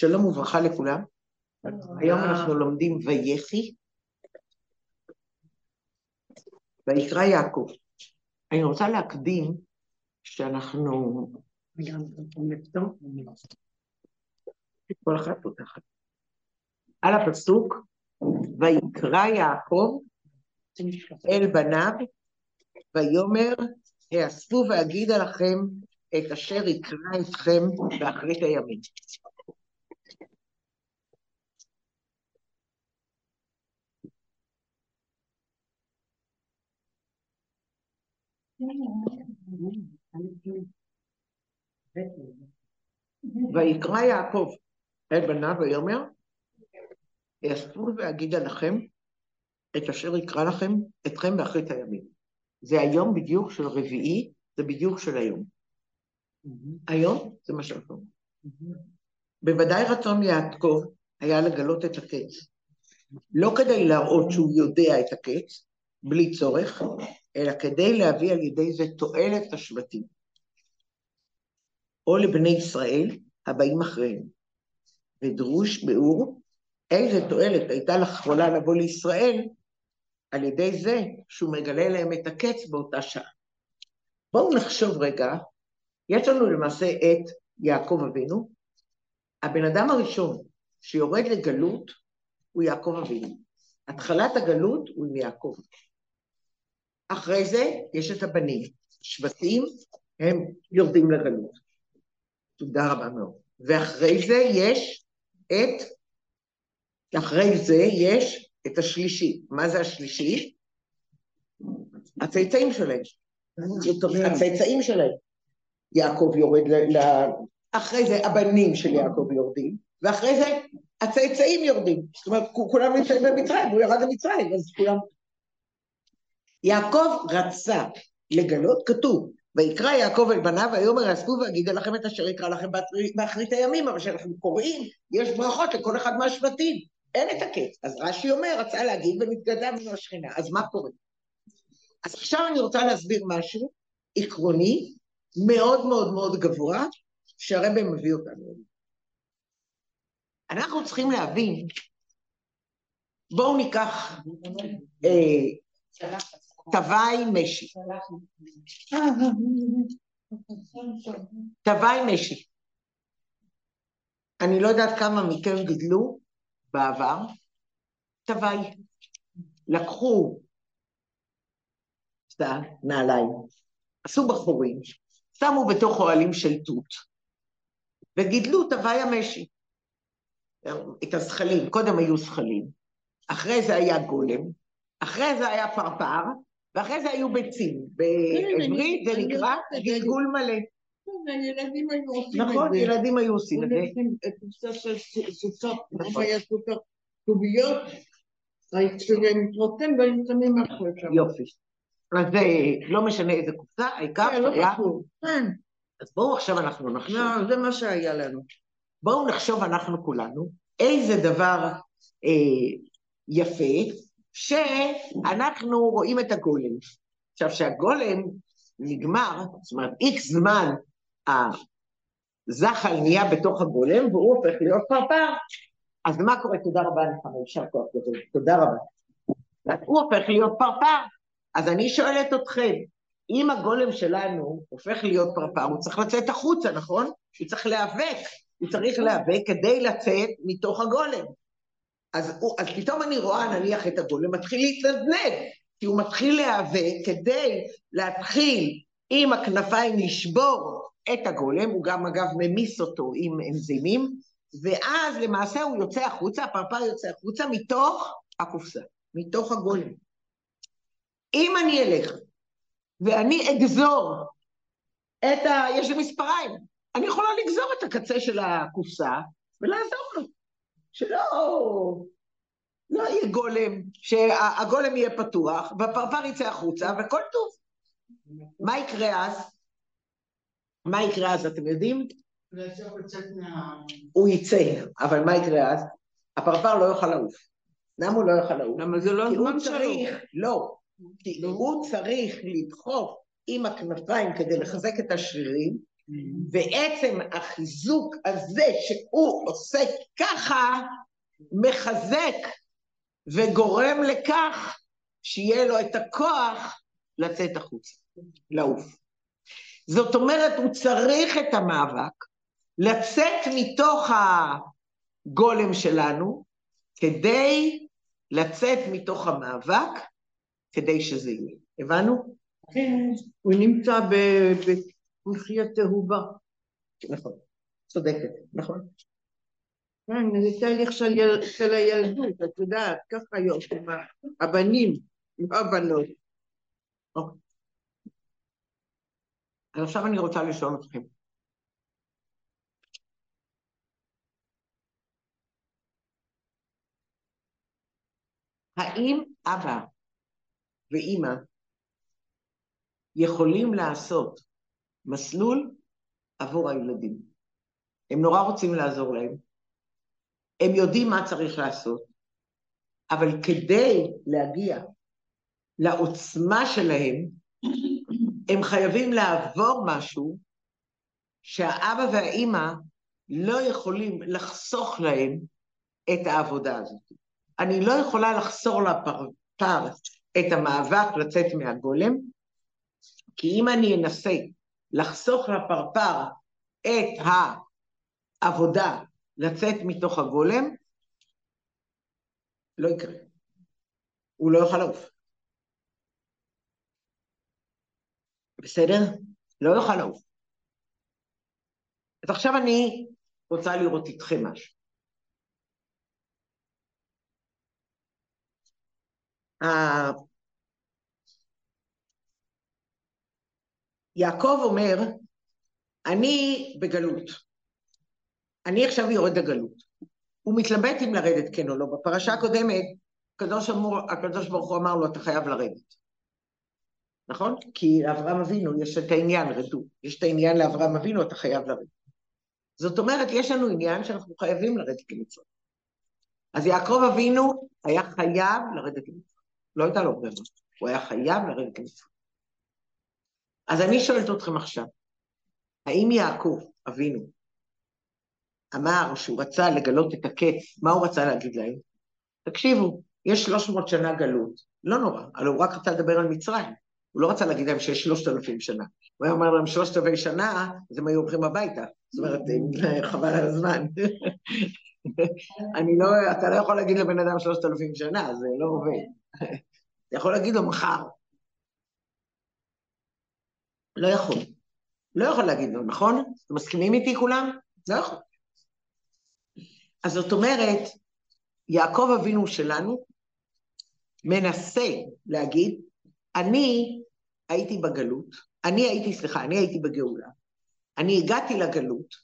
שלום וברכה לכולם. היום אנחנו לומדים ויחי, ויקרא יעקב. אני רוצה להקדים שאנחנו... כל אחת פותחת. על הפסוק, ויקרא יעקב אל בניו, ויאמר, האספו ואגידה לכם את אשר יקרא אתכם באחרית הימים. ויקרא יעקב אל בניו ויאמר, יאספו ואגידה לכם את אשר יקרא לכם אתכם באחרית הימים. זה היום בדיוק של רביעי, זה בדיוק של היום. היום זה מה שאנחנו אומרים. בוודאי רצון יעקב היה לגלות את הקץ. לא כדי להראות שהוא יודע את הקץ, בלי צורך, אלא כדי להביא על ידי זה תועלת השבטים, או לבני ישראל הבאים אחריהם. ודרוש באור, איזה תועלת הייתה לכחולה לבוא לישראל על ידי זה שהוא מגלה להם את הקץ באותה שעה. בואו נחשוב רגע, יש לנו למעשה את יעקב אבינו, הבן אדם הראשון שיורד לגלות הוא יעקב אבינו. התחלת הגלות הוא עם יעקב. אחרי זה יש את הבנים. שבטים הם יורדים לגלות. תודה רבה מאוד. ואחרי זה יש את, אחרי זה יש את השלישי. מה זה השלישי? הצאצאים שלהם. הצאצאים שלהם. יעקב יורד ל... אחרי זה הבנים של יעקב יורדים, ואחרי זה הצאצאים יורדים. זאת אומרת, כולם נמצאים במצרים, הוא ירד למצרים, אז כולם... יעקב רצה לגלות, כתוב, ויקרא יעקב אל בניו, ויאמר יאספו ואגידה לכם את אשר יקרא לכם באחרית הימים, אבל כשאנחנו קוראים, יש ברכות לכל אחד מהשבטים, אין את הקץ. אז רש"י אומר, רצה להגיד ונתגדה ממנו השכינה, אז מה קורה? אז עכשיו אני רוצה להסביר משהו עקרוני, מאוד מאוד מאוד גבוה, שהרבא מביא אותנו. אנחנו צריכים להבין, בואו ניקח אה, תוואי משי. תוואי משי. אני לא יודעת כמה מכם גידלו בעבר תוואי. לקחו נעליים, עשו בחורים, שמו בתוך אוהלים של תות, וגידלו תוואי המשי. את הזכלים, קודם היו זכלים, אחרי זה היה גולם, אחרי זה היה פרפר, ואחרי זה היו ביצים. בעברית זה נקרא גלגול מלא. ילדים היו עושים את זה. נכון, ילדים היו עושים את זה. קופסה של סוכר, נכון היה סוכר קוביות, כשזה מתרותם והיו שמים משהו שם. יופי. אז זה לא משנה איזה קופסה, העיקר כן, לא. חשוב. כן, אז בואו עכשיו אנחנו נחשוב. לא, זה מה שהיה לנו. בואו נחשוב אנחנו כולנו, איזה דבר אה, יפה, שאנחנו רואים את הגולם. עכשיו, שהגולם נגמר, זאת אומרת, איקס זמן הזחל נהיה בתוך הגולם, והוא הופך להיות פרפר. אז מה קורה? תודה רבה לך, יישר כוח גדול. תודה רבה. הוא הופך להיות פרפר. אז אני שואלת אתכם, אם הגולם שלנו הופך להיות פרפר, הוא צריך לצאת החוצה, נכון? הוא צריך להיאבק. הוא צריך להיאבק כדי לצאת מתוך הגולם. אז, הוא, אז פתאום אני רואה נניח את הגולם מתחיל להתנדנד, כי הוא מתחיל להיאבק כדי להתחיל עם הכנפיים לשבור את הגולם, הוא גם אגב ממיס אותו עם אנזימים, ואז למעשה הוא יוצא החוצה, הפרפר יוצא החוצה מתוך הקופסה, מתוך הגולם. אם אני אלך ואני אגזור את ה... יש לי מספריים, אני יכולה לגזור את הקצה של הקופסה ולעזור לו. שלא לא יהיה גולם, שהגולם יהיה פתוח, והפרפר יצא החוצה, והכל טוב. מה יקרה אז? מה יקרה אז, אתם יודעים? הוא יצא, אבל מה יקרה אז? הפרפר לא יוכל לעוף. למה הוא לא יוכל לעוף? למה זה לא הזמן שלו. צריך, לא, כי הוא צריך לדחוף עם הכנפיים כדי לחזק את השרירים, ועצם החיזוק הזה שהוא עושה ככה, מחזק וגורם לכך שיהיה לו את הכוח לצאת החוצה, לעוף. זאת אומרת, הוא צריך את המאבק, לצאת מתוך הגולם שלנו, כדי לצאת מתוך המאבק, כדי שזה יהיה. הבנו? כן, הוא נמצא בקונחייה תהובה. נכון, צודקת, נכון. כן, זה תהליך של, יל... של הילדות, את יודעת, ככה יופי, הבנים, לא הבנות. אוקיי. אז עכשיו אני רוצה לשאול אתכם. האם אבא ואימא יכולים לעשות מסלול עבור הילדים? הם נורא רוצים לעזור להם, הם יודעים מה צריך לעשות, אבל כדי להגיע לעוצמה שלהם, הם חייבים לעבור משהו שהאבא והאימא לא יכולים לחסוך להם את העבודה הזאת. אני לא יכולה לחסור לפרפר את המאבק לצאת מהגולם, כי אם אני אנסה לחסוך לפרפר את העבודה לצאת מתוך הגולם, לא יקרה. הוא לא יוכל לעוף. בסדר? לא יוכל לעוף. אז עכשיו אני רוצה לראות איתכם משהו. יעקב אומר, אני בגלות. אני עכשיו יורד לגלות. הוא מתלבט אם לרדת כן או לא. בפרשה הקודמת, הקדוש, אמור, הקדוש ברוך הוא אמר לו, אתה חייב לרדת. נכון? כי לאברהם אבינו יש את העניין, רדו. יש את העניין לאברהם אבינו, אתה חייב לרדת. זאת אומרת, יש לנו עניין שאנחנו חייבים לרדת למצרים. אז יעקב אבינו היה חייב לרדת למצרים. לא הייתה לו ברירה, הוא היה חייב לרדת למצרים. אז אני שואלת אתכם עכשיו, האם יעקב אבינו אמר שהוא רצה לגלות את הקץ, מה הוא רצה להגיד להם? תקשיבו, יש 300 שנה גלות, לא נורא, הרי הוא רק רצה לדבר על מצרים. הוא לא רצה להגיד להם שיש שלושת אלפים שנה. הוא היה אומר להם שלושת אלפי שנה, אז הם היו הולכים הביתה. זאת אומרת, חבל על הזמן. אני לא, אתה לא יכול להגיד לבן אדם שלושת אלפים שנה, זה לא עובד. אתה יכול להגיד לו מחר. לא יכול. לא יכול להגיד לו, נכון? אתם מסכימים איתי כולם? לא יכול. אז זאת אומרת, יעקב אבינו שלנו מנסה להגיד, אני הייתי בגלות, אני הייתי, סליחה, אני הייתי בגאולה, אני הגעתי לגלות,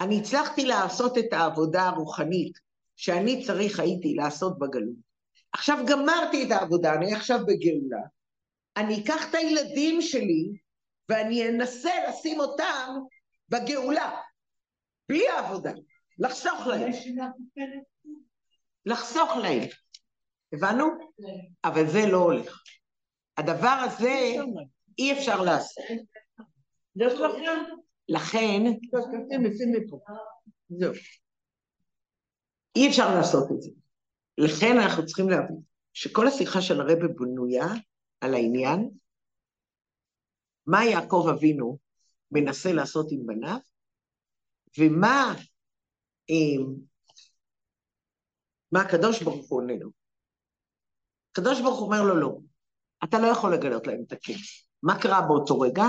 אני הצלחתי לעשות את העבודה הרוחנית שאני צריך הייתי לעשות בגלות. עכשיו גמרתי את העבודה, אני עכשיו בגאולה, אני אקח את הילדים שלי ואני אנסה לשים אותם בגאולה, בלי העבודה, לחסוך להם. לחסוך להם. הבנו? אבל זה לא הולך. הדבר הזה אי אפשר לעשות. לכן, אי אפשר לעשות את זה. לכן אנחנו צריכים להבין שכל השיחה של הרבי בנויה על העניין, מה יעקב אבינו מנסה לעשות עם בניו, ומה אה, מה הקדוש ברוך הוא עונה לו. הקדוש ברוך הוא אומר לו, לא, אתה לא יכול לגלות להם את הקץ. מה קרה באותו רגע?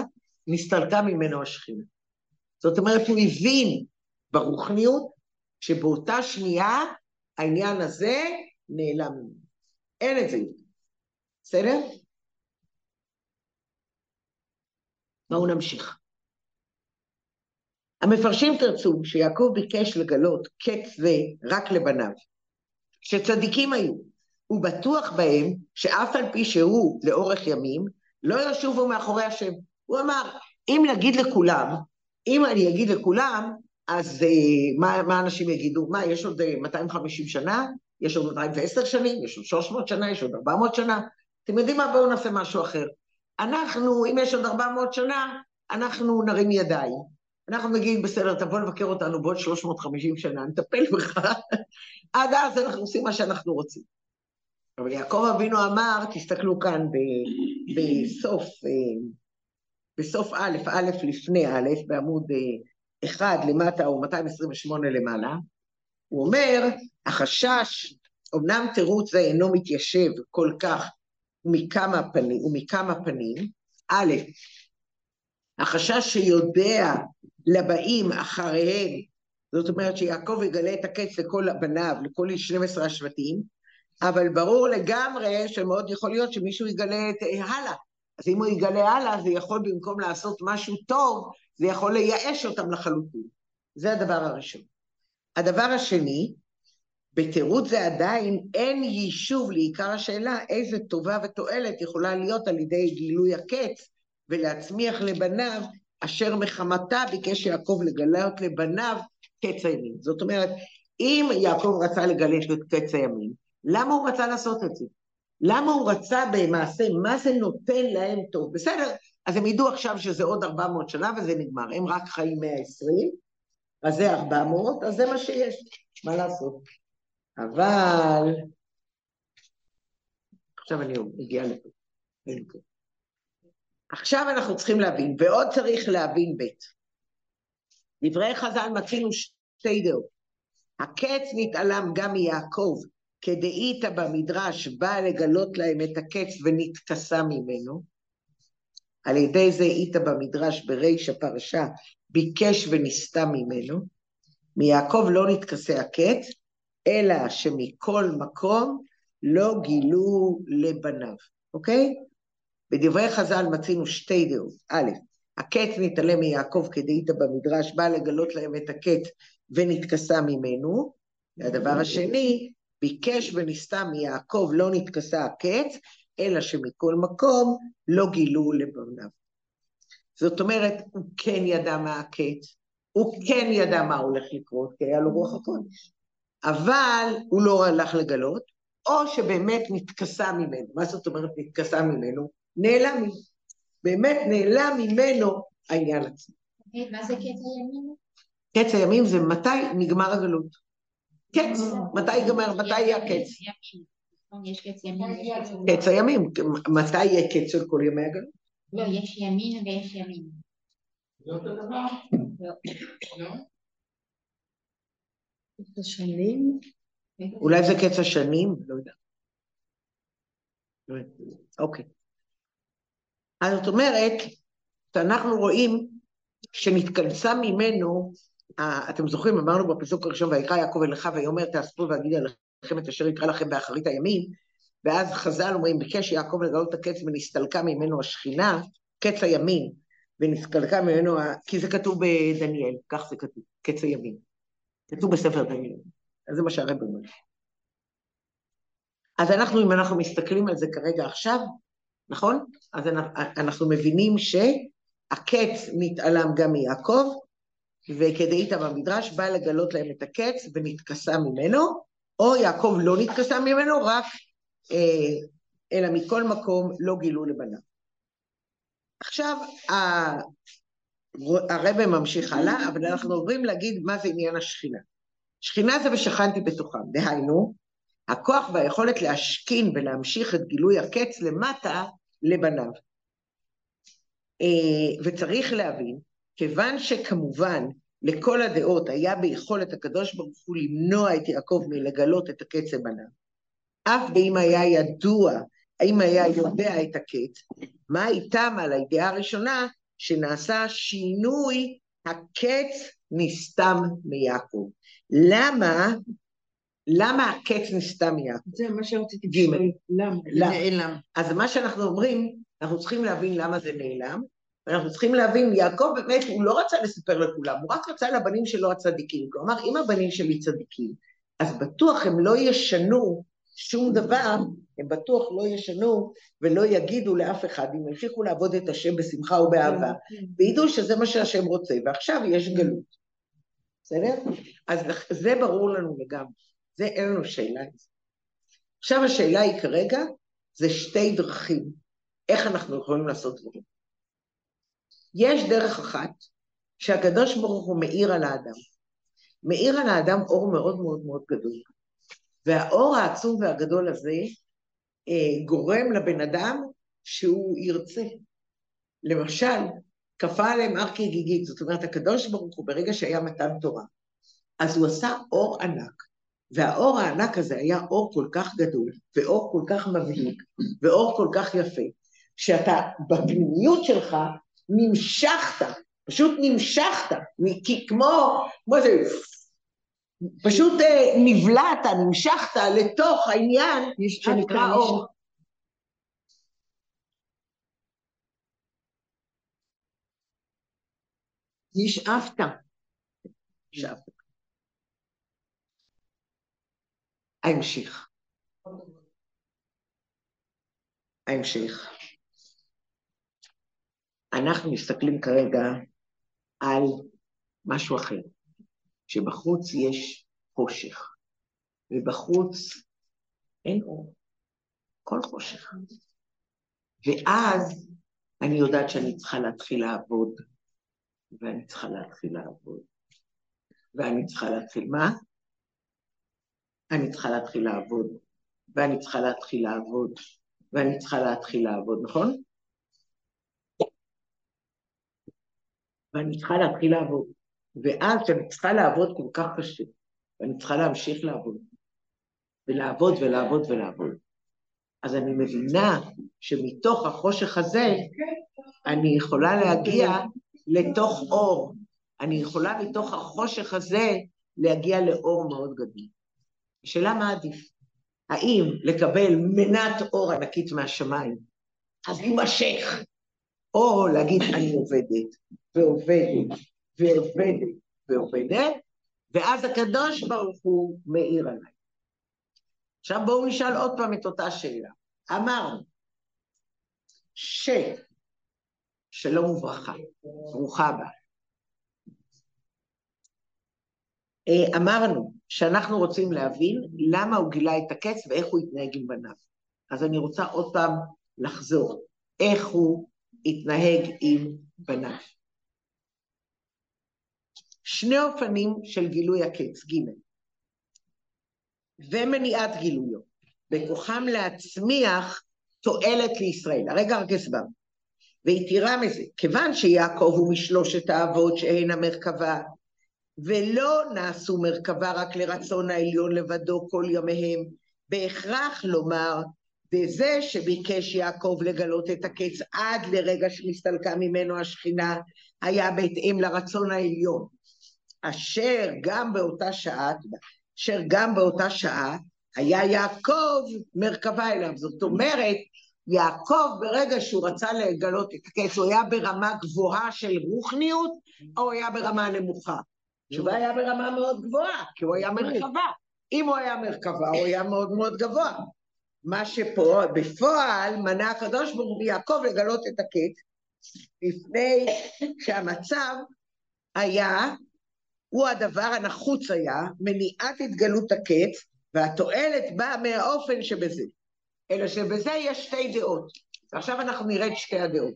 נסתלקה ממנו השכינה. זאת אומרת, הוא הבין ברוחניות שבאותה שנייה העניין הזה נעלם ממנו. אין את זה יותר. בסדר? בואו נמשיך. המפרשים תרצו שיעקב ביקש לגלות קץ זה רק לבניו, שצדיקים היו, הוא בטוח בהם שאף על פי שהוא לאורך ימים, לא ישובו מאחורי השם. הוא אמר, אם נגיד לכולם, אם אני אגיד לכולם, אז uh, מה, מה אנשים יגידו? מה, יש עוד uh, אה, 250 שנה? יש עוד 210 שנים? יש עוד 300 שנה? יש עוד 400 שנה? אתם יודעים מה? בואו נעשה משהו אחר. אנחנו, אם יש עוד 400 שנה, אנחנו נרים ידיים. אנחנו נגיד, בסדר, תבוא לבקר אותנו בעוד 350 שנה, נטפל בך. עד אז אנחנו עושים מה שאנחנו רוצים. אבל יעקב אבינו אמר, תסתכלו כאן בסוף, אה, בסוף א', א' לפני א', בעמוד אה, אחד למטה או 228 למעלה, הוא אומר, החשש, אמנם תירוץ זה אינו מתיישב כל כך מכמה פנים, ומכמה פנים, א', החשש שיודע לבאים אחריהם, זאת אומרת שיעקב יגלה את הקץ לכל בניו, לכל 12 השבטים, אבל ברור לגמרי שמאוד יכול להיות שמישהו יגלה את הלאה. אז אם הוא יגלה הלאה, זה יכול במקום לעשות משהו טוב, זה יכול לייאש אותם לחלוטין. זה הדבר הראשון. הדבר השני, בתירוץ זה עדיין אין יישוב לעיקר השאלה איזה טובה ותועלת יכולה להיות על ידי גילוי הקץ ולהצמיח לבניו אשר מחמתה ביקש יעקב לגלות לבניו קץ הימים. זאת אומרת, אם יעקב רצה לגלות את קץ הימים, למה הוא רצה לעשות את זה? למה הוא רצה במעשה, מה זה נותן להם טוב? בסדר, אז הם ידעו עכשיו שזה עוד 400 שנה וזה נגמר, הם רק חיים 120, אז זה 400, אז זה מה שיש, מה לעשות? אבל... עכשיו אני מגיעה לפה. עכשיו אנחנו צריכים להבין, ועוד צריך להבין ב'. דברי חז"ל מצינו שתי דעות. הקץ נתעלם גם מיעקב, כדאיתא במדרש בא לגלות להם את הקץ ונתכסה ממנו. על ידי זה איתא במדרש בריש הפרשה ביקש ונסתה ממנו. מיעקב לא נתכסה הקץ, אלא שמכל מקום לא גילו לבניו, אוקיי? בדברי חז"ל מצינו שתי דעות. א', הקץ נתעלם מיעקב כדאיתא במדרש, בא לגלות להם את הקץ ונתכסה ממנו. והדבר השני, ביקש ונסתה מיעקב לא נתכסה הקץ, אלא שמכל מקום לא גילו לבניו. זאת אומרת, הוא כן ידע מה הקץ, הוא כן ידע מה הולך לקרות, כי היה לו רוח הקודש. אבל הוא לא הלך לגלות, או שבאמת נתכסה ממנו. מה זאת אומרת נתכסה ממנו? נעלם. באמת נעלם ממנו העניין עצמו. מה זה קץ הימים? קץ הימים זה מתי נגמר הגלות. קץ, מתי ייגמר, מתי יהיה הקץ? נכון, יש קץ ימים. קץ הימים, מתי יהיה קץ של כל ימי הגלות? לא, יש ימין ויש ימין. זה אותו דבר? לא. את השנים, אולי זה קץ השנים? לא יודע. אוקיי. אז זאת אומרת, שאנחנו רואים שנתכנסה ממנו, אתם זוכרים, אמרנו בפסוק הראשון, ויקרא יעקב אליך ויאמר תאספו ואגיד עליכם את אשר יקרא לכם באחרית הימים, ואז חז"ל אומרים, ביקש יעקב לגלות את הקץ ונסתלקה ממנו השכינה, קץ הימים, ונסתלקה ממנו, כי זה כתוב בדניאל, כך זה כתוב, קץ הימים. כתוב בספר דניאל. אז זה מה שהרב אומר. אז אנחנו, אם אנחנו מסתכלים על זה כרגע עכשיו, נכון? אז אנחנו, מבינים שהקץ נתעלם גם מיעקב, וכדאיתא במדרש בא לגלות להם את הקץ ונתכסה ממנו, או יעקב לא נתכסה ממנו, רק, אה, אלא מכל מקום לא גילו לבניו. עכשיו, ה- הרב ממשיך הלאה, אבל אנחנו עוברים להגיד מה זה עניין השכינה. שכינה זה ושכנתי בתוכם, דהיינו, הכוח והיכולת להשכין ולהמשיך את גילוי הקץ למטה לבניו. אה, וצריך להבין, כיוון שכמובן לכל הדעות היה ביכולת הקדוש ברוך הוא למנוע את יעקב מלגלות את הקץ לבניו, אף באם היה ידוע, האם היה יודע את הקץ, מה איתם על הידיעה הראשונה שנעשה שינוי הקץ נסתם מיעקב. למה? למה הקץ נסתם מיעקב? זה מה שרציתי. לשאול. למה? נעלם. אז מה שאנחנו אומרים, אנחנו צריכים להבין למה זה נעלם, ואנחנו צריכים להבין, יעקב באמת, הוא לא רצה לספר לכולם, הוא רק רצה לבנים שלו הצדיקים. כלומר, אם הבנים שלי צדיקים, אז בטוח הם לא ישנו שום דבר, הם בטוח לא ישנו ולא יגידו לאף אחד, אם ימשיכו לעבוד את השם בשמחה ובאהבה, וידעו שזה מה שהשם רוצה, ועכשיו יש גלות. בסדר? אז זה ברור לנו לגמרי, זה אין לנו שאלה. עכשיו השאלה היא כרגע, זה שתי דרכים, איך אנחנו יכולים לעשות דברים. יש דרך אחת, שהקדוש ברוך הוא מאיר על האדם. מאיר על האדם אור מאוד מאוד מאוד גדול. והאור העצום והגדול הזה גורם לבן אדם שהוא ירצה. למשל, כפה עליהם הר כגיגית, זאת אומרת, הקדוש ברוך הוא, ברגע שהיה מתן תורה, אז הוא עשה אור ענק, והאור הענק הזה היה אור כל כך גדול, ואור כל כך מבהיק, ואור כל כך יפה, שאתה בפנימיות שלך נמשכת, פשוט נמשכת, כי כמו, כמו זה, פשוט אה, נבלעת, נמשכת לתוך העניין שנקרא אור. נשאפת. נשאפת. ההמשך. ההמשך. אנחנו מסתכלים כרגע על משהו אחר, שבחוץ יש חושך, ובחוץ אין אור, כל חושך. ואז אני יודעת שאני צריכה להתחיל לעבוד, ואני צריכה להתחיל לעבוד. ואני צריכה להתחיל מה? אני צריכה להתחיל לעבוד, ואני צריכה להתחיל לעבוד, ואני צריכה להתחיל לעבוד, נכון? ואני צריכה להתחיל לעבוד. ואז כשאני צריכה לעבוד כל כך קשה, ואני צריכה להמשיך לעבוד, ולעבוד ולעבוד ולעבוד, אז אני מבינה שמתוך החושך הזה אני יכולה להגיע לתוך אור. אני יכולה מתוך החושך הזה להגיע לאור מאוד גדול. השאלה מה עדיף? האם לקבל מנת אור ענקית מהשמיים, אז להימשך, או להגיד אני עובדת, ועובדת, ועובדת, ועובדת, ואז הקדוש ברוך הוא מאיר עליי. עכשיו בואו נשאל עוד פעם את אותה שאלה. אמרנו ש... שלום וברכה, ברוכה הבאה. אה, אמרנו שאנחנו רוצים להבין למה הוא גילה את הקץ ואיך הוא התנהג עם בניו. אז אני רוצה עוד פעם לחזור, איך הוא התנהג עם בניו. שני אופנים של גילוי הקץ, ג' ומניעת גילויו, בכוחם להצמיח תועלת לישראל. הרגע רק הסברנו. ויתירה מזה, כיוון שיעקב הוא משלושת האבות שהן המרכבה, ולא נעשו מרכבה רק לרצון העליון לבדו כל ימיהם, בהכרח לומר, וזה שביקש יעקב לגלות את הקץ עד לרגע שנסתלקה ממנו השכינה, היה בהתאם לרצון העליון, אשר גם באותה שעה, אשר גם באותה שעה היה יעקב מרכבה אליו. זאת אומרת, יעקב ברגע שהוא רצה לגלות את הקץ, הוא היה ברמה גבוהה של רוחניות, או היה ברמה נמוכה? התשובה היה ברמה מאוד גבוהה, כי הוא היה מרכבה. אם הוא היה מרכבה, הוא היה מאוד מאוד גבוה. מה שפה, בפועל, מנע הקדוש ברוך הוא יעקב לגלות את הקץ, לפני שהמצב היה, הוא הדבר הנחוץ היה, מניעת התגלות הקץ, והתועלת באה מהאופן שבזה. אלא שבזה יש שתי דעות. ועכשיו אנחנו נראה את שתי הדעות.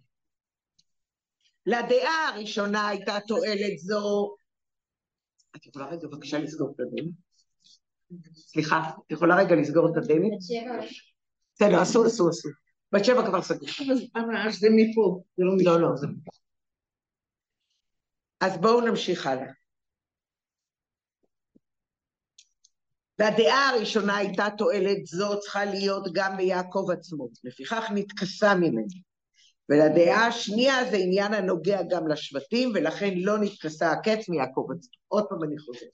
לדעה הראשונה הייתה תועלת זו... את יכולה רגע בבקשה לסגור את הדלת? סליחה, את יכולה רגע לסגור את הדלת? בסדר, אסור, אסור, אסור. בת שבע כבר סגור. אז זה מפה, זה לא לא, לא, זה מפה. אז בואו נמשיך הלאה. והדעה הראשונה הייתה תועלת זו צריכה להיות גם ביעקב עצמו, לפיכך נתכסה ממנו. ולדעה השנייה זה עניין הנוגע גם לשבטים, ולכן לא נתכסה הקץ מיעקב עצמו. עוד פעם אני חוזר.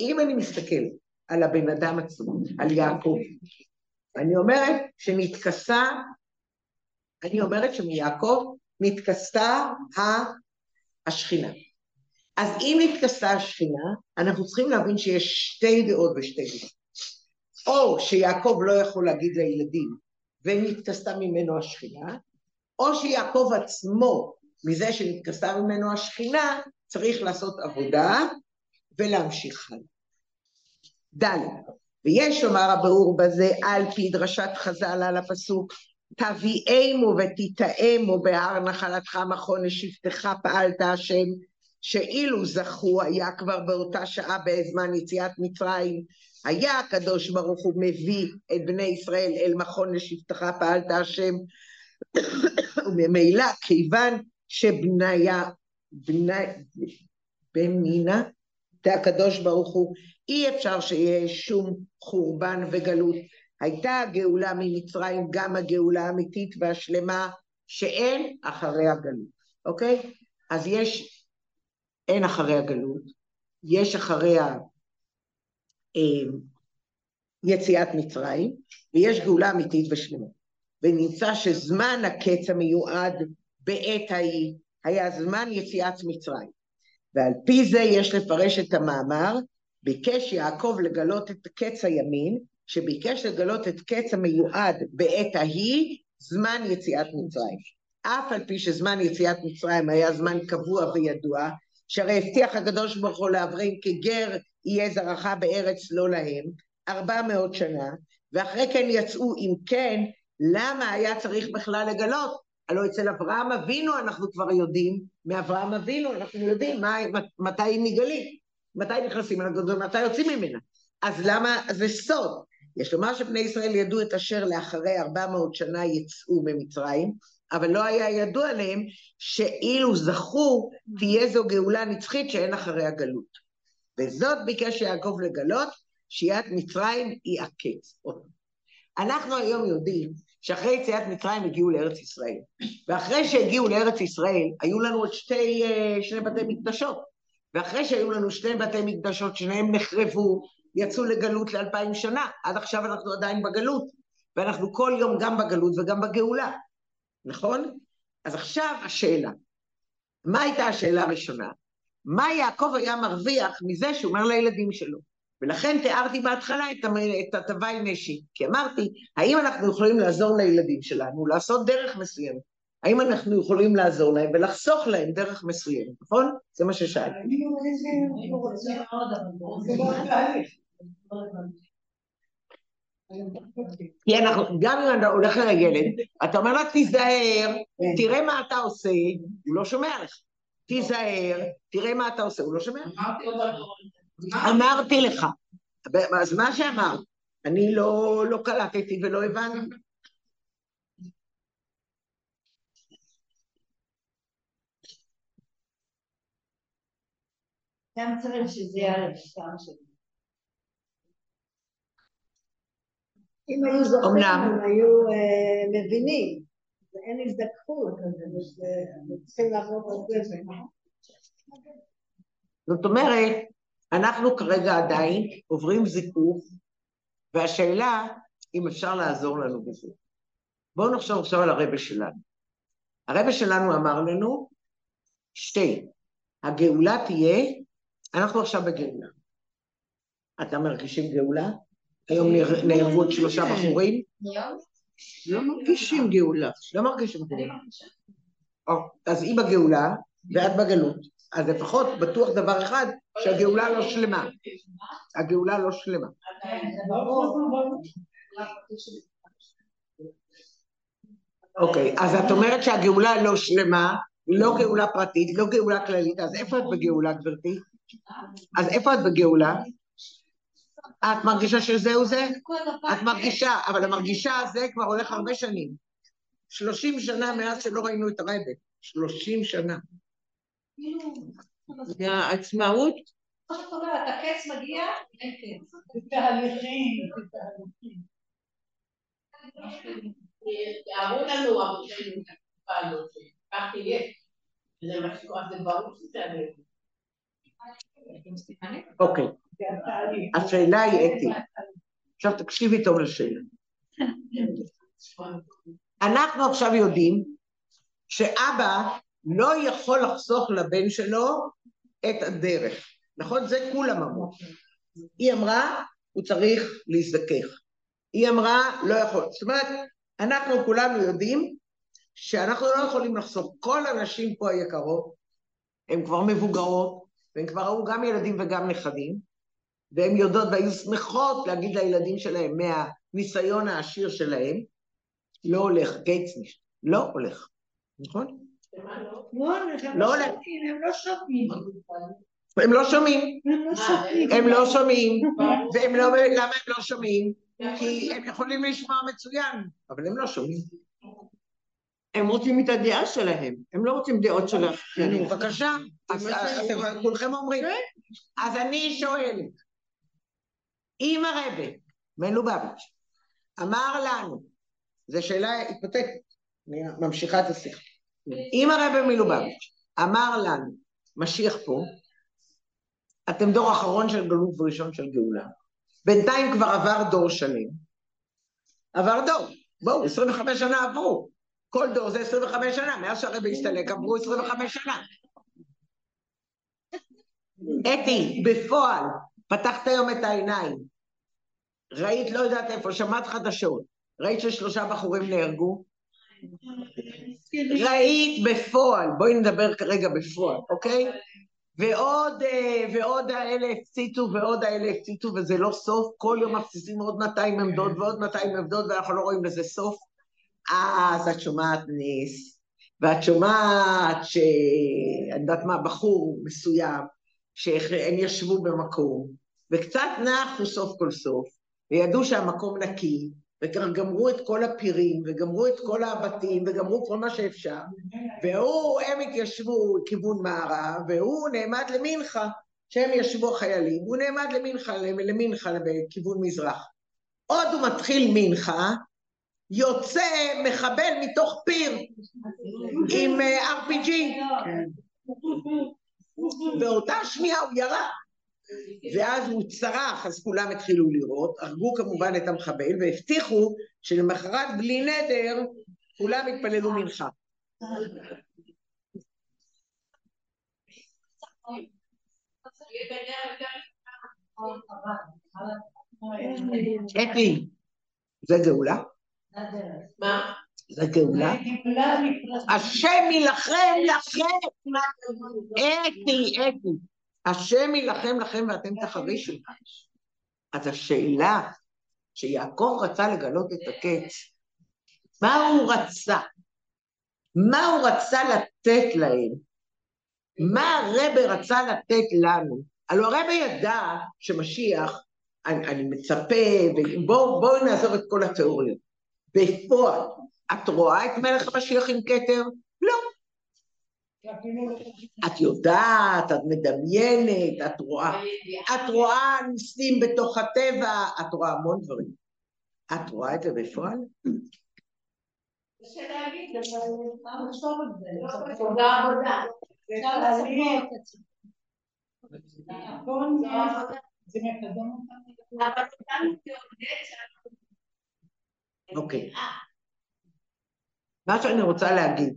אם אני מסתכל על הבן אדם עצמו, על יעקב, אני אומרת שנתכסה, אני אומרת שמיעקב נתכסה השכינה. אז אם נתכסה השכינה, אנחנו צריכים להבין שיש שתי דעות ושתי דעות. או שיעקב לא יכול להגיד לילדים, ונתכסה ממנו השכינה, או שיעקב עצמו, מזה שנתכסה ממנו השכינה, צריך לעשות עבודה ולהמשיך הלאה. ד' ויש לומר הברור בזה על פי דרשת חז"ל על הפסוק תביאמו ותיטעמו בהר נחלתך מכון לשבטך פעלת השם שאילו זכו היה כבר באותה שעה בזמן יציאת מצרים, היה הקדוש ברוך הוא מביא את בני ישראל אל מכון לשבטך פעלת השם, וממילא כיוון שבניה, בני, בנינה, זה הקדוש ברוך הוא, אי אפשר שיהיה שום חורבן וגלות. הייתה הגאולה ממצרים גם הגאולה האמיתית והשלמה שאין אחרי הגלות, אוקיי? אז יש, אין אחרי הגלות, יש אחרי ה... אה, יציאת מצרים, ויש גאולה אמיתית ושלמה. ונמצא שזמן הקץ המיועד בעת ההיא היה זמן יציאת מצרים. ועל פי זה יש לפרש את המאמר, ביקש יעקב לגלות את קץ הימין, שביקש לגלות את קץ המיועד בעת ההיא, זמן יציאת מצרים. אף על פי שזמן יציאת מצרים היה זמן קבוע וידוע, שהרי הבטיח הקדוש ברוך הוא לאברהם כגר יהיה זרעך בארץ לא להם, ארבע מאות שנה, ואחרי כן יצאו, אם כן, למה היה צריך בכלל לגלות? הלוא אצל אברהם אבינו אנחנו כבר יודעים, מאברהם אבינו אנחנו יודעים מה, מתי היא נגלים, מתי נכנסים לגלות ומתי יוצאים ממנה. אז למה זה סוד? יש לומר שבני ישראל ידעו את אשר לאחרי ארבע מאות שנה יצאו ממצרים, אבל לא היה ידוע להם שאילו זכו תהיה זו גאולה נצחית שאין אחרי הגלות. וזאת ביקש יעקב לגלות, שיעת מצרים היא הקץ. אנחנו היום יודעים שאחרי יציאת מצרים הגיעו לארץ ישראל, ואחרי שהגיעו לארץ ישראל היו לנו עוד שתי, אה, שני בתי מקדשות, ואחרי שהיו לנו שני בתי מקדשות שניהם נחרבו, יצאו לגלות לאלפיים שנה, עד עכשיו אנחנו עדיין בגלות, ואנחנו כל יום גם בגלות וגם בגאולה, נכון? אז עכשיו השאלה, מה הייתה השאלה הראשונה? מה יעקב היה מרוויח מזה שהוא אומר לילדים שלו? ולכן תיארתי בהתחלה את התוואי נשי, כי אמרתי, האם אנחנו יכולים לעזור לילדים שלנו לעשות דרך מסוימת? האם אנחנו יכולים לעזור להם ולחסוך להם דרך מסוימת, נכון? זה מה ששאלתי. כי אנחנו, גם אם אתה הולך לילד, אתה אומר לה תיזהר, תראה מה אתה עושה, הוא לא שומע לך. תיזהר, תראה מה אתה עושה, הוא לא שומע. אמרתי לך. אז מה שאמרת, אני לא, לא קלטתי ולא הבנתי. גם צריך שזה יהיה על המספר שלי. אם היו זוכרים, הם היו אה, מבינים. ואין הזדקפות, אז צריכים לעבור הרבה זמן. זאת אומרת, אנחנו כרגע עדיין עוברים זיכוך, והשאלה אם אפשר לעזור לנו בזה. בואו נחשוב עכשיו על הרבה שלנו. הרבה שלנו אמר לנו, שתי, הגאולה תהיה, אנחנו עכשיו בגאולה. אתם מרגישים גאולה? היום נהרגו עוד שלושה בחורים? לא מרגישים גאולה. לא מרגישים גאולה. אז היא בגאולה ואת בגלות. אז לפחות בטוח דבר אחד, שהגאולה לא שלמה. הגאולה לא שלמה. אוקיי, אז את אומרת שהגאולה לא שלמה, לא גאולה פרטית, לא גאולה כללית, אז איפה את בגאולה, גברתי? אז איפה את בגאולה? את מרגישה שזהו זה? את מרגישה, אבל המרגישה הזה כבר הולך הרבה שנים. שלושים שנה מאז שלא ראינו את הרבי. שלושים שנה. זה העצמאות? זאת אומרת, הקץ מגיע, אין קץ. תהליכים. תארו לנו אבותינו את התקופה הזאת, כך יהיה. זה מה שקורה, זה ברור שזה אוקיי. השאלה היא אתי. עכשיו תקשיבי טוב לשאלה. אנחנו עכשיו יודעים שאבא לא יכול לחסוך לבן שלו את הדרך, נכון? זה כולם אמרו. היא אמרה, הוא צריך להזדכך. היא אמרה, לא יכול. זאת אומרת, אנחנו כולנו יודעים שאנחנו לא יכולים לחסוך. כל הנשים פה היקרות, הן כבר מבוגרות, והן כבר ראו גם ילדים וגם נכדים, והן יודעות והיו שמחות להגיד לילדים שלהם מהניסיון העשיר שלהם, לא הולך, גייטסניש, לא הולך, נכון? לא? לא, הם לא. שומעים, הם לא שומעים. הם לא שומעים, הם לא לא שומעים, והם לא, למה הם לא שומעים? כי הם יכולים לשמוע מצוין, אבל הם לא שומעים. הם רוצים את הדעה שלהם, הם לא רוצים דעות של האחרים. בבקשה, כולכם אומרים. אז אני שואלת, אם הרבה מלובביץ' אמר לנו, זו שאלה היפותטית, אני ממשיכה את השיחה, אם הרבה מלובביץ' אמר לנו, משיח פה, אתם דור אחרון של גלות וראשון של גאולה, בינתיים כבר עבר דור שלם, עבר דור, בואו, 25 שנה עברו, כל דור זה 25 שנה, מאז שהרבי הסתלק עברו 25 שנה. אתי, בפועל, פתחת היום את העיניים, ראית, לא יודעת איפה, שמעת חדשות, ראית ששלושה בחורים נהרגו? ראית בפועל, בואי נדבר כרגע בפועל, אוקיי? ועוד, אה, ועוד האלה הפציצו ועוד האלה הפציצו וזה לא סוף, כל יום מפציצים עוד 200 עמדות ועוד 200 עמדות ואנחנו לא רואים לזה סוף. אז את שומעת נס, ואת שומעת ש... אני יודעת מה, בחור מסוים, שהם ישבו במקום, וקצת נחו סוף כל סוף, וידעו שהמקום נקי, וכבר גמרו את כל הפירים, וגמרו את כל הבתים, וגמרו כל מה שאפשר, והוא, הם התיישבו לכיוון מערב, והוא נעמד למנחה, שהם ישבו חיילים, הוא נעמד למנחה, למנחה בכיוון מזרח. עוד הוא מתחיל מנחה, יוצא מחבל מתוך פיר עם אה, RPG, באותה שנייה הוא ירה, ואז הוא צרח, אז כולם התחילו לראות, הרגו כמובן את המחבל, והבטיחו שלמחרת בלי נדר כולם יתפללו מנחה. אתי, זה גאולה? מה? זה גאולה? השם יילחם לכם! אתי, אתי. השם יילחם לכם ואתם תחרישו. אז השאלה שיעקב רצה לגלות את הקץ, מה הוא רצה? מה הוא רצה לתת להם? מה הרבה רצה לתת לנו? הלוא הרבה ידע שמשיח, אני, אני מצפה, ובואו בוא נעזוב את כל התיאוריות. בפועל, את רואה את מלך המשיח עם כתר? לא. את יודעת, את מדמיינת, את רואה, את רואה ניסים בתוך הטבע, את רואה המון דברים. את רואה את זה בפועל? קשה להגיד, אבל אפשר לחשוב על זה. תודה עבודה. אפשר לצפות את זה. זה מקדם אותנו. אבל אותנו תעודד שאנחנו... אוקיי. מה שאני רוצה להגיד,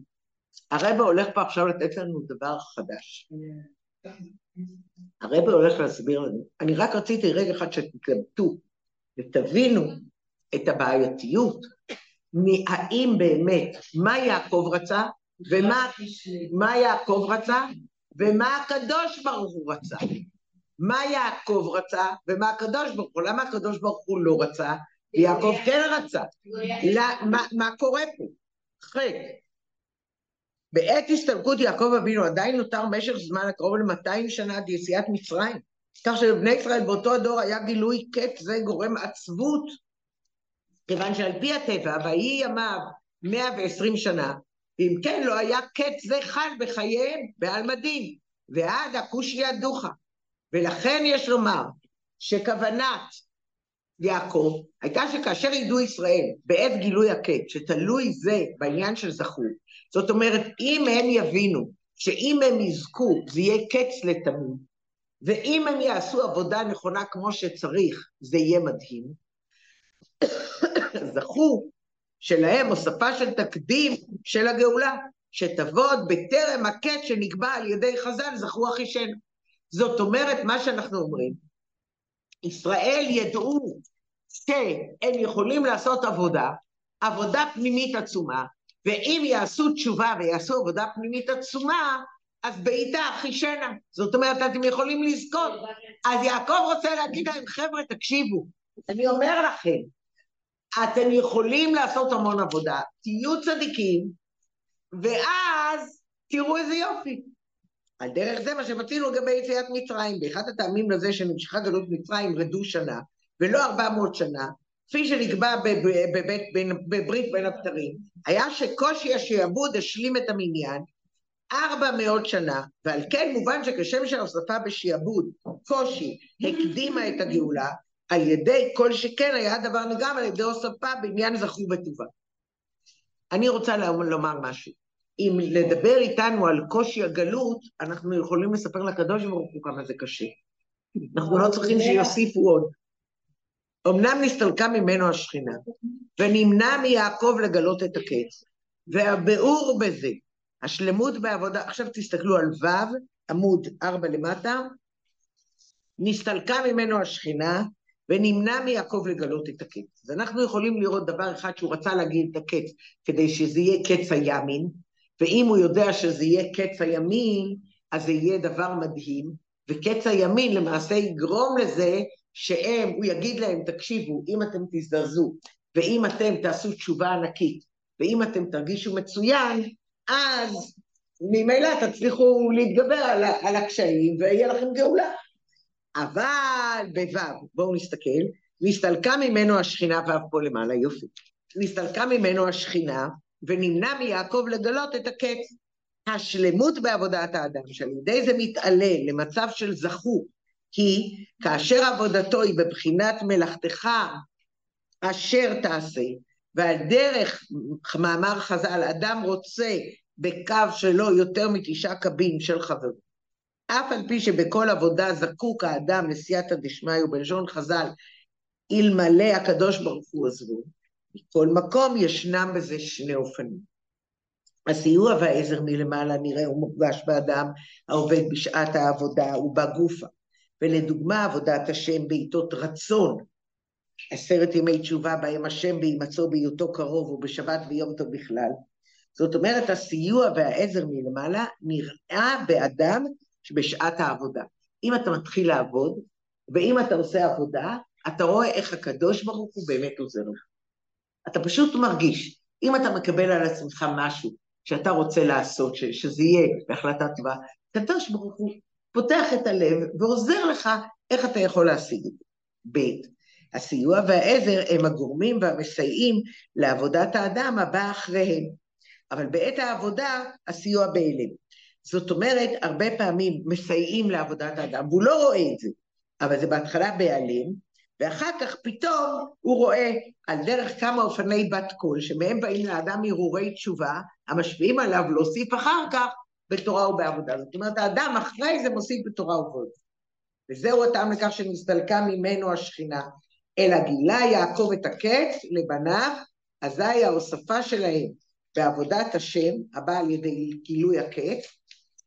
הרבה הולך פה עכשיו לתת לנו דבר חדש. הרבה הולך להסביר לנו. אני רק רציתי רגע אחד שתתלבטו ותבינו את הבעייתיות, מהאם באמת, מה יעקב רצה, ומה מה יעקב רצה, ומה הקדוש ברוך הוא רצה. מה יעקב רצה, ומה הקדוש ברוך הוא, למה הקדוש ברוך הוא לא רצה, ויעקב כן רצה. לא, מה, מה קורה פה? חטא. בעת הסתלקות יעקב אבינו עדיין נותר משך זמן הקרוב ל-200 שנה עד יציאת מצרים, כך שלבני ישראל באותו הדור היה גילוי קץ זה גורם עצבות, כיוון שעל פי הטבע, ויהי ימיו 120 שנה, ואם כן לא היה קץ זה חל בחייהם בעלמא דין, ועד הכושי הדוחה. ולכן יש לומר שכוונת יעקב הייתה שכאשר ידעו ישראל בעת גילוי הקץ, שתלוי זה בעניין של זכור, זאת אומרת, אם הם יבינו שאם הם יזכו זה יהיה קץ לתמיד, ואם הם יעשו עבודה נכונה כמו שצריך, זה יהיה מדהים, זכו שלהם הוספה של תקדים של הגאולה, שתבוא עוד בטרם הקץ שנקבע על ידי חז"ל, זכו אחישנו. זאת אומרת, מה שאנחנו אומרים, ישראל ידעו שהם יכולים לעשות עבודה, עבודה פנימית עצומה, ואם יעשו תשובה ויעשו עבודה פנימית עצומה, אז בעיטה אחישנה. זאת אומרת, אתם יכולים לזכות. אז יעקב רוצה להגיד להם, חבר'ה, תקשיבו, אני אומר לכם, אתם יכולים לעשות המון עבודה, תהיו צדיקים, ואז תראו איזה יופי. על דרך זה מה שמצינו לגבי יציאת מצרים. באחד הטעמים לזה שנמשכה גלות מצרים רדו שנה, ולא 400 שנה, כפי שנקבע בב- בבית, בין, בברית בין הבתרים, היה שקושי השעבוד השלים את המניין 400 שנה, ועל כן מובן שכשם שההוספה בשעבוד, קושי, הקדימה את הגאולה, על ידי כל שכן היה הדבר נגרם על ידי הוספה בעניין זכו בטובה. אני רוצה לומר משהו. אם לדבר איתנו על קושי הגלות, אנחנו יכולים לספר לקדוש ברוך הוא כמה זה קשה. אנחנו לא צריכים שיוסיפו עוד. אמנם נסתלקה ממנו השכינה, ונמנע מיעקב לגלות את הקץ, והביאור בזה, השלמות בעבודה, עכשיו תסתכלו על ו', עמוד 4 למטה, נסתלקה ממנו השכינה, ונמנע מיעקב לגלות את הקץ. אז אנחנו יכולים לראות דבר אחד שהוא רצה להגיד את הקץ, כדי שזה יהיה קץ הימין, ואם הוא יודע שזה יהיה קץ הימין, אז זה יהיה דבר מדהים, וקץ הימין למעשה יגרום לזה שהם, הוא יגיד להם, תקשיבו, אם אתם תזדרזו, ואם אתם תעשו תשובה ענקית, ואם אתם תרגישו מצוין, אז ממילא תצליחו להתגבר על, על הקשיים ויהיה לכם גאולה. אבל בו', בואו נסתכל, נסתלקה ממנו השכינה, ו' פה למעלה, יופי. נסתלקה ממנו השכינה, ונמנע מיעקב לגלות את הקץ. השלמות בעבודת האדם, שעל ידי זה מתעלה למצב של זכו, כי כאשר עבודתו היא בבחינת מלאכתך אשר תעשה, ועל דרך מאמר חז"ל, אדם רוצה בקו שלו יותר מתשעה קבין של חברו. אף על פי שבכל עבודה זקוק האדם לסייעתא דשמיא ובלשון חז"ל, אלמלא הקדוש ברוך הוא עזבו, מכל מקום ישנם בזה שני אופנים. הסיוע והעזר מלמעלה נראה ומורגש באדם העובד בשעת העבודה ובגופה, ולדוגמה עבודת השם בעיתות רצון, עשרת ימי תשובה בהם השם בהימצאו בהיותו קרוב ובשבת ויום טוב בכלל. זאת אומרת, הסיוע והעזר מלמעלה נראה באדם בשעת העבודה. אם אתה מתחיל לעבוד, ואם אתה עושה עבודה, אתה רואה איך הקדוש ברוך הוא באמת עוזר לך. אתה פשוט מרגיש, אם אתה מקבל על עצמך משהו שאתה רוצה לעשות, ש- שזה יהיה בהחלטה טובה, הקדוש ברוך הוא פותח את הלב ועוזר לך איך אתה יכול להשיג את זה. ב', הסיוע והעזר הם הגורמים והמסייעים לעבודת האדם הבא אחריהם. אבל בעת העבודה, הסיוע בהלם. זאת אומרת, הרבה פעמים מסייעים לעבודת האדם, והוא לא רואה את זה, אבל זה בהתחלה בהיעלם, ואחר כך פתאום הוא רואה על דרך כמה אופני בת קול, שמהם באים לאדם הרהורי תשובה, המשפיעים עליו להוסיף אחר כך בתורה ובעבודה. זאת אומרת, האדם אחרי זה מוסיף בתורה ובעבודה. וזהו הטעם לכך שנסתלקה ממנו השכינה. אלא גילה יעקב את הקץ לבניו, אזי ההוספה שלהם בעבודת השם, הבאה על ידי גילוי הקץ,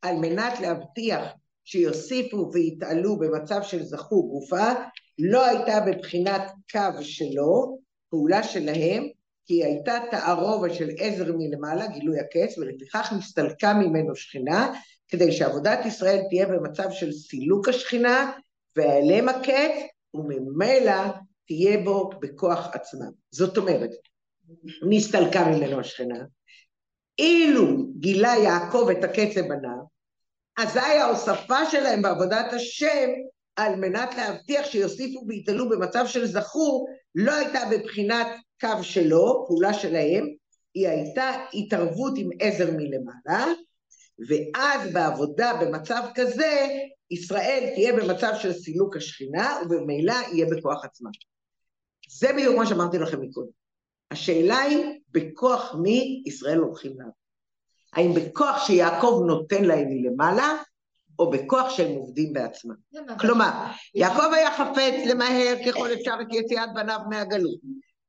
על מנת להבטיח שיוסיפו ויתעלו במצב של זכו גופה, לא הייתה בבחינת קו שלו, פעולה שלהם, כי הייתה תערובה של עזר מלמעלה, גילוי הקץ, ולפיכך נסתלקה ממנו שכינה, כדי שעבודת ישראל תהיה במצב של סילוק השכינה, והעלם הקץ, וממילא תהיה בו בכוח עצמה. זאת אומרת, נסתלקה ממנו השכינה, אילו גילה יעקב את הקץ לבניו, אזי ההוספה שלהם בעבודת השם, על מנת להבטיח שיוסיפו ויתעלו במצב של זכור, לא הייתה בבחינת קו שלו, פעולה שלהם, היא הייתה התערבות עם עזר מלמעלה, ואז בעבודה במצב כזה, ישראל תהיה במצב של סילוק השכינה, ובמילא יהיה בכוח עצמה. זה בדיוק מה שאמרתי לכם מקודם. השאלה היא, בכוח מי ישראל הולכים לעבוד? האם בכוח שיעקב נותן להם מלמעלה, או בכוח שהם עובדים בעצמם? כלומר, יעקב היה חפץ למהר ככל אפשר את יציאת בניו מהגלות,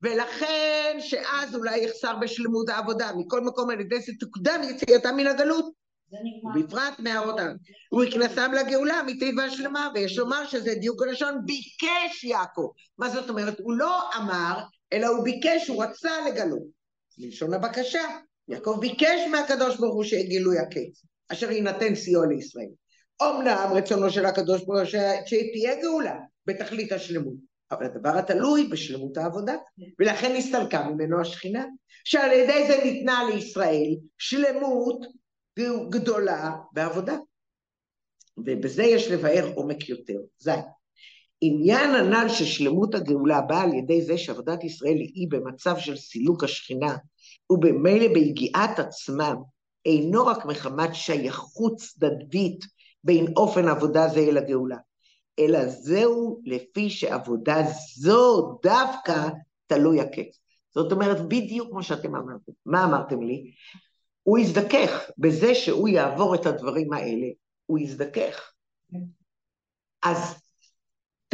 ולכן שאז אולי יחסר בשלמות העבודה, מכל מקום על ידי זה תוקדם יציאתם מן הגלות. ובפרט מהעבודה. הוא הכנסם לגאולה האמיתית והשלמה, ויש לומר שזה דיוק הלשון, ביקש יעקב. מה זאת אומרת? הוא לא אמר, אלא הוא ביקש, הוא רצה לגלות. בלשון הבקשה. יעקב ביקש מהקדוש ברוך הוא שיהיה גילוי הקץ, אשר יינתן סיוע לישראל. אמנם רצונו של הקדוש ברוך הוא שתהיה גאולה בתכלית השלמות, אבל הדבר התלוי בשלמות העבודה, ולכן נסתלקה ממנו השכינה, שעל ידי זה ניתנה לישראל שלמות גדולה בעבודה. ובזה יש לבאר עומק יותר. ז. עניין הנ"ל של שלמות הגאולה בא על ידי זה שעבודת ישראל היא במצב של סילוק השכינה, ובמילא ביגיעת עצמם, אינו רק מחמת שייכות צדדית בין אופן עבודה זה אל הגאולה, אלא זהו לפי שעבודה זו דווקא תלוי הקץ. זאת אומרת, בדיוק כמו שאתם אמרתם. מה אמרתם לי? הוא יזדכך בזה שהוא יעבור את הדברים האלה, הוא יזדכך. אז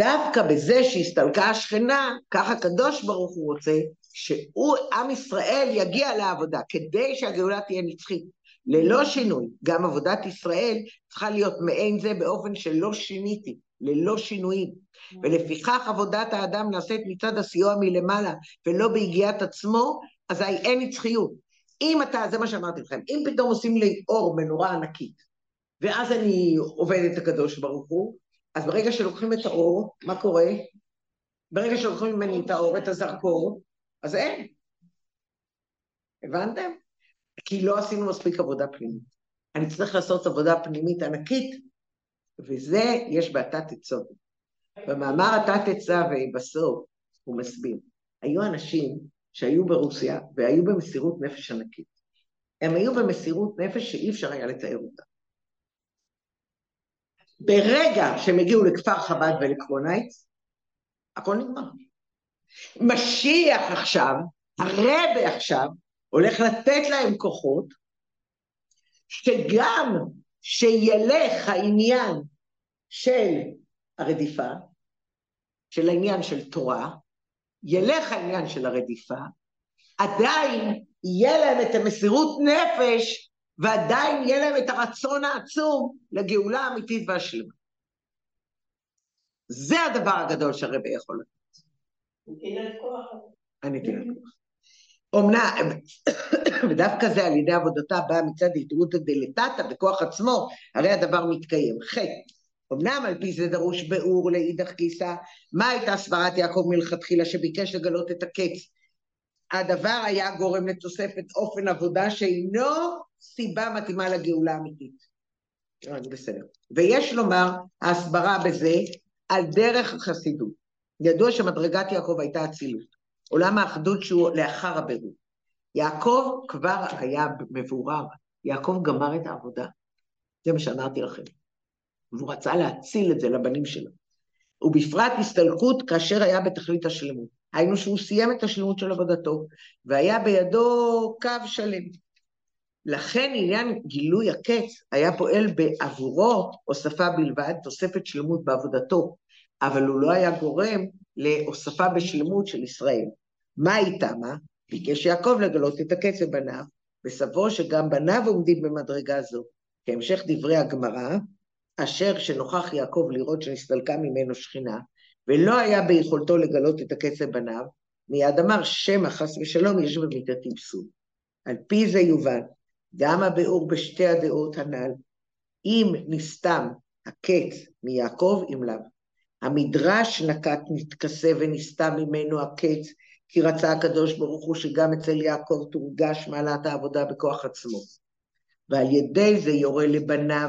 דווקא בזה שהסתלקה השכנה, כך הקדוש ברוך הוא רוצה שהוא, עם ישראל, יגיע לעבודה, כדי שהגאולה תהיה נצחית. ללא שינוי, גם עבודת ישראל צריכה להיות מעין זה באופן שלא שיניתי, ללא שינויים. ולפיכך עבודת האדם נעשית מצד הסיוע מלמעלה, ולא ביגיעת עצמו, אזי אין נצחיות. אם אתה, זה מה שאמרתי לכם, אם פתאום עושים לי אור מנורה ענקית, ואז אני עובד את הקדוש ברוך הוא, אז ברגע שלוקחים את האור, מה קורה? ברגע שלוקחים ממני את האור, את הזרקור, אז אין. הבנתם? כי לא עשינו מספיק עבודה פנימית. אני צריך לעשות עבודה פנימית ענקית, וזה יש בהתת עצות. במאמר התת עצה ובסוף הוא מסביר. היו אנשים שהיו ברוסיה והיו במסירות נפש ענקית. הם היו במסירות נפש שאי אפשר היה לתאר אותה. ברגע שהם הגיעו לכפר חב"ד ולקרונייץ, הכל נגמר. משיח עכשיו, הרבה עכשיו, הולך לתת להם כוחות, שגם שילך העניין של הרדיפה, של העניין של תורה, ילך העניין של הרדיפה, עדיין יהיה להם את המסירות נפש ועדיין יהיה להם את הרצון העצום לגאולה האמיתית והשלמה. זה הדבר הגדול שהרבי יכול לתת. כוח. הנתינת כוח. אומנם, ודווקא זה על ידי עבודתה באה מצד התערותא דלתתא בכוח עצמו, הרי הדבר מתקיים. ח' אמנם על פי זה דרוש באור לאידך גיסא, מה הייתה סברת יעקב מלכתחילה שביקש לגלות את הקץ? הדבר היה גורם לתוספת אופן עבודה שאינו סיבה מתאימה לגאולה האמיתית. אני בסדר. ויש לומר, ההסברה בזה על דרך החסידות. ידוע שמדרגת יעקב הייתה אצילות. עולם האחדות שהוא לאחר הבירור. יעקב כבר היה מבורר, יעקב גמר את העבודה. זה מה שאמרתי לכם. והוא רצה להציל את זה לבנים שלו. ובפרט הסתלקות כאשר היה בתכלית השלמות. היינו שהוא סיים את השלמות של עבודתו, והיה בידו קו שלם. לכן עניין גילוי הקץ היה פועל בעבורו הוספה בלבד, תוספת שלמות בעבודתו, אבל הוא לא היה גורם להוספה בשלמות של ישראל. מה איתה מה? ביקש יעקב לגלות את הקץ בבניו, וסברו שגם בניו עומדים במדרגה זו. כהמשך דברי הגמרא, אשר שנוכח יעקב לראות שנסתלקה ממנו שכינה, ולא היה ביכולתו לגלות את הקץ בניו, מיד אמר שמא חס ושלום יש במיתתי פסול. על פי זה יובן, גם הביאור בשתי הדעות הנ"ל, אם נסתם הקץ מיעקב, אם לאו. המדרש נקט נתכסה ונסתם ממנו הקץ, כי רצה הקדוש ברוך הוא שגם אצל יעקב תורגש מעלת העבודה בכוח עצמו. ועל ידי זה יורה לבניו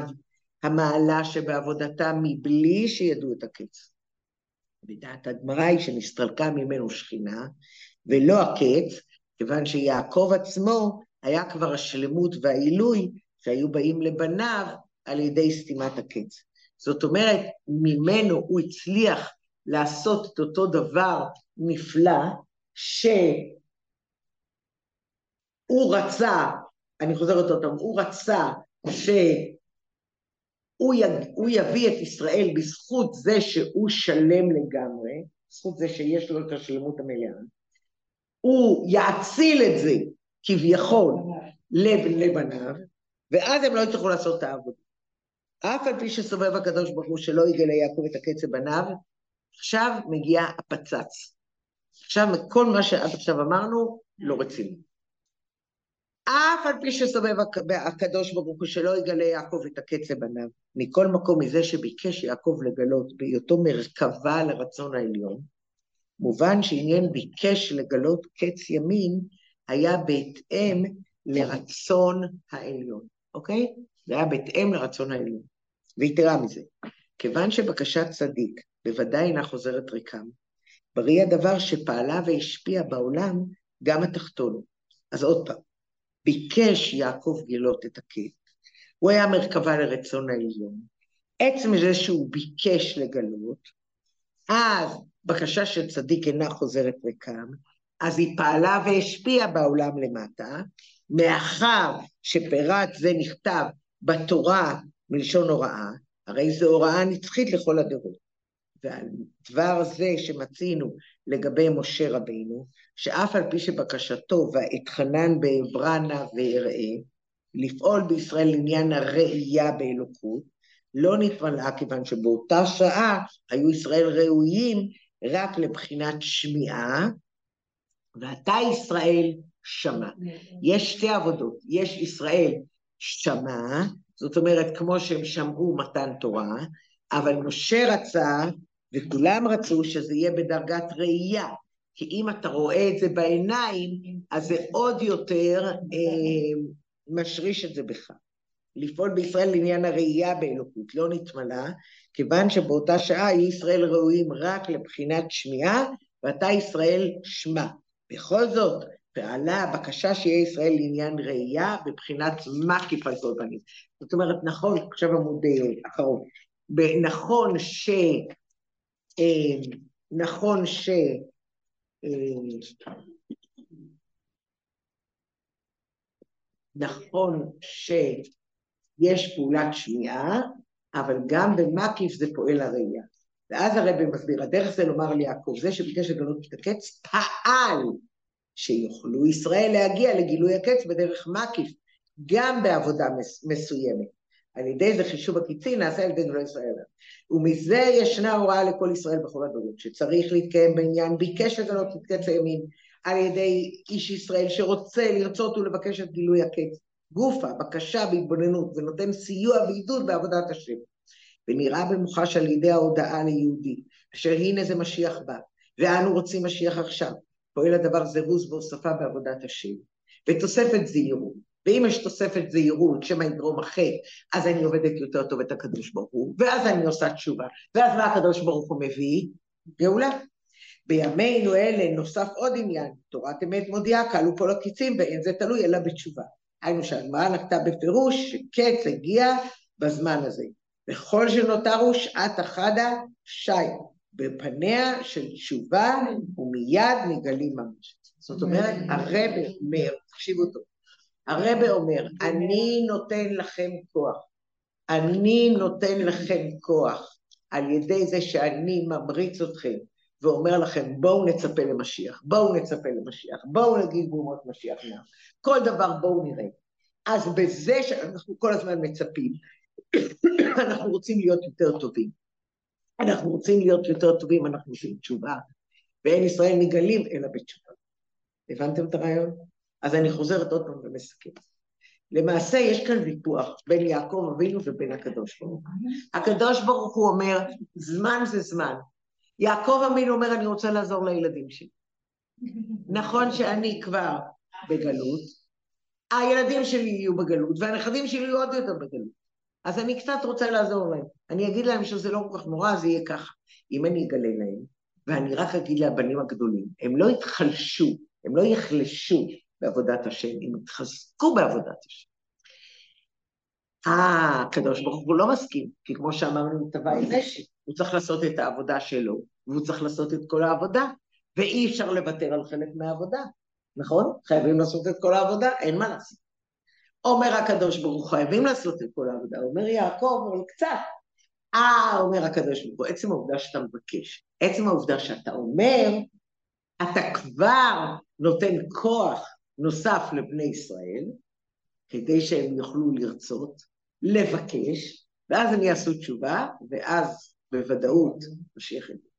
המעלה שבעבודתם מבלי שידעו את הקץ. בדעת הגמרא היא שנסתלקה ממנו שכינה, ולא הקץ, כיוון שיעקב עצמו היה כבר השלמות והעילוי שהיו באים לבניו על ידי סתימת הקץ. זאת אומרת, ממנו הוא הצליח לעשות את אותו דבר נפלא, שהוא רצה, אני חוזרת עוד פעם, הוא רצה שהוא יביא את ישראל בזכות זה שהוא שלם לגמרי, בזכות זה שיש לו את השלמות המלאה, הוא יאציל את זה כביכול לבניו, ואז הם לא יצטרכו לעשות את העבודה. אף על פי שסובב הקדוש ברוך הוא שלא יגלה יעקב את הקצב בניו, עכשיו מגיע הפצץ. עכשיו, כל מה שעד עכשיו אמרנו, לא רציני. אף על פי שסובב הקדוש ברוך הוא שלא יגלה יעקב את הקצב בניו, מכל מקום מזה שביקש יעקב לגלות בהיותו מרכבה לרצון העליון, מובן שעניין ביקש לגלות קץ ימין היה בהתאם לרצון העליון. אוקיי? זה היה בהתאם לרצון העליון. ויתרה מזה, כיוון שבקשת צדיק בוודאי אינה חוזרת ריקם, ברי הדבר שפעלה והשפיעה בעולם גם התחתון. אז עוד פעם, ביקש יעקב גילות את הקט, הוא היה מרכבה לרצון העליון. עצם זה שהוא ביקש לגלות, אז בקשה של צדיק אינה חוזרת ריקם, אז היא פעלה והשפיעה בעולם למטה, מאחר שפירת זה נכתב בתורה מלשון הוראה, הרי זו הוראה נצחית לכל הדורות. ועל דבר זה שמצינו לגבי משה רבינו, שאף על פי שבקשתו ואתחנן בעברנה ואראה, לפעול בישראל לעניין הראייה באלוקות, לא נתמלאה כיוון שבאותה שעה היו ישראל ראויים רק לבחינת שמיעה, ועתה ישראל שמע. יש שתי עבודות, יש ישראל שמע, זאת אומרת, כמו שהם שמעו מתן תורה, אבל משה רצה, וכולם רצו שזה יהיה בדרגת ראייה, כי אם אתה רואה את זה בעיניים, אז זה עוד יותר אה, משריש את זה בך. לפעול בישראל לעניין הראייה באלוקות, לא נתמלה, כיוון שבאותה שעה היו ישראל ראויים רק לבחינת שמיעה, ועתה ישראל שמע. בכל זאת, פעלה הבקשה שיהיה ישראל לעניין ראייה בבחינת מקיף על כל פנים. זאת אומרת, נכון, עכשיו עמוד אחרון, נכון ש... אה, נכון ש... אה, נכון שיש פעולת שמיעה, אבל גם במקיף זה פועל הראייה. ואז הרבי מסביר, הדרך זה לומר ליעקב, זה שביקש לגלות את הקץ, פעל שיוכלו ישראל להגיע לגילוי הקץ בדרך מקיף, גם בעבודה מסוימת. על ידי זה חישוב הקיצי נעשה על ידי גדולי ישראל. ומזה ישנה הוראה לכל ישראל בכל הדורות, שצריך להתקיים בעניין, ביקש לגלות את קץ הימים על ידי איש ישראל שרוצה לרצות ולבקש את גילוי הקץ. גופה, בקשה בהתבוננות, ונותן סיוע ועידוד בעבודת השם. ונראה במוחש על ידי ההודעה ליהודי, אשר הנה זה משיח בא, ואנו רוצים משיח עכשיו. פועל הדבר זירוז והוספה בעבודת השם. ותוספת זהירות. ואם יש תוספת זהירות, שמא יגרום החטא, אז אני עובדת יותר טוב את הקדוש ברוך הוא, ואז אני עושה תשובה. ואז מה הקדוש ברוך הוא מביא? גאולה. בימינו אלה נוסף עוד עניין, תורת אמת מודיעה, קלו כל הקיצים, ואין זה תלוי אלא בתשובה. היינו שהגמרא נקטה בפירוש שקץ הגיע בזמן הזה. וכל שנותרו שעת אחדה שי, בפניה של תשובה ומיד נגלים ממש. זאת אומרת, הרב אומר, תקשיבו טוב, הרב אומר, אני נותן לכם כוח, אני נותן לכם כוח על ידי זה שאני ממריץ אתכם ואומר לכם, בואו נצפה למשיח, בואו נצפה למשיח, בואו נגיד גומות משיח נעם, כל דבר בואו נראה. אז בזה שאנחנו כל הזמן מצפים, אנחנו רוצים להיות יותר טובים. אנחנו רוצים להיות יותר טובים, אנחנו עושים תשובה, ואין ישראל נגלים אלא בתשובה. הבנתם את הרעיון? אז אני חוזרת עוד פעם ומסכמת. למעשה יש כאן ויכוח בין יעקב אבינו ובין הקדוש ברוך הוא. הקדוש ברוך הוא אומר, זמן זה זמן. יעקב אבינו אומר, אני רוצה לעזור לילדים שלי. נכון שאני כבר בגלות, הילדים שלי יהיו בגלות, והנכדים שלי יהיו עוד יותר בגלות. אז אני קצת רוצה לעזור להם. אני אגיד להם שזה לא כל כך נורא, זה יהיה ככה. אם אני אגלה להם, ואני רק אגיד לבנים הגדולים, הם לא יתחלשו, הם לא יחלשו בעבודת השם, הם יתחזקו בעבודת השם. אה, הקדוש ברוך הוא לא מסכים, כי כמו שאמרנו, טבע עם נשק, הוא צריך לעשות את העבודה שלו, והוא צריך לעשות את כל העבודה, ואי אפשר לוותר על חלק מהעבודה, נכון? חייבים לעשות את כל העבודה, אין מה לעשות. אומר הקדוש ברוך הוא, חייבים לעשות את כל העבודה. אומר יעקב, אבל קצת. אה, אומר הקדוש ברוך הוא, עצם העובדה שאתה מבקש, עצם העובדה שאתה אומר, אתה כבר נותן כוח נוסף לבני ישראל, כדי שהם יוכלו לרצות, לבקש, ואז הם יעשו תשובה, ואז בוודאות משיח זה.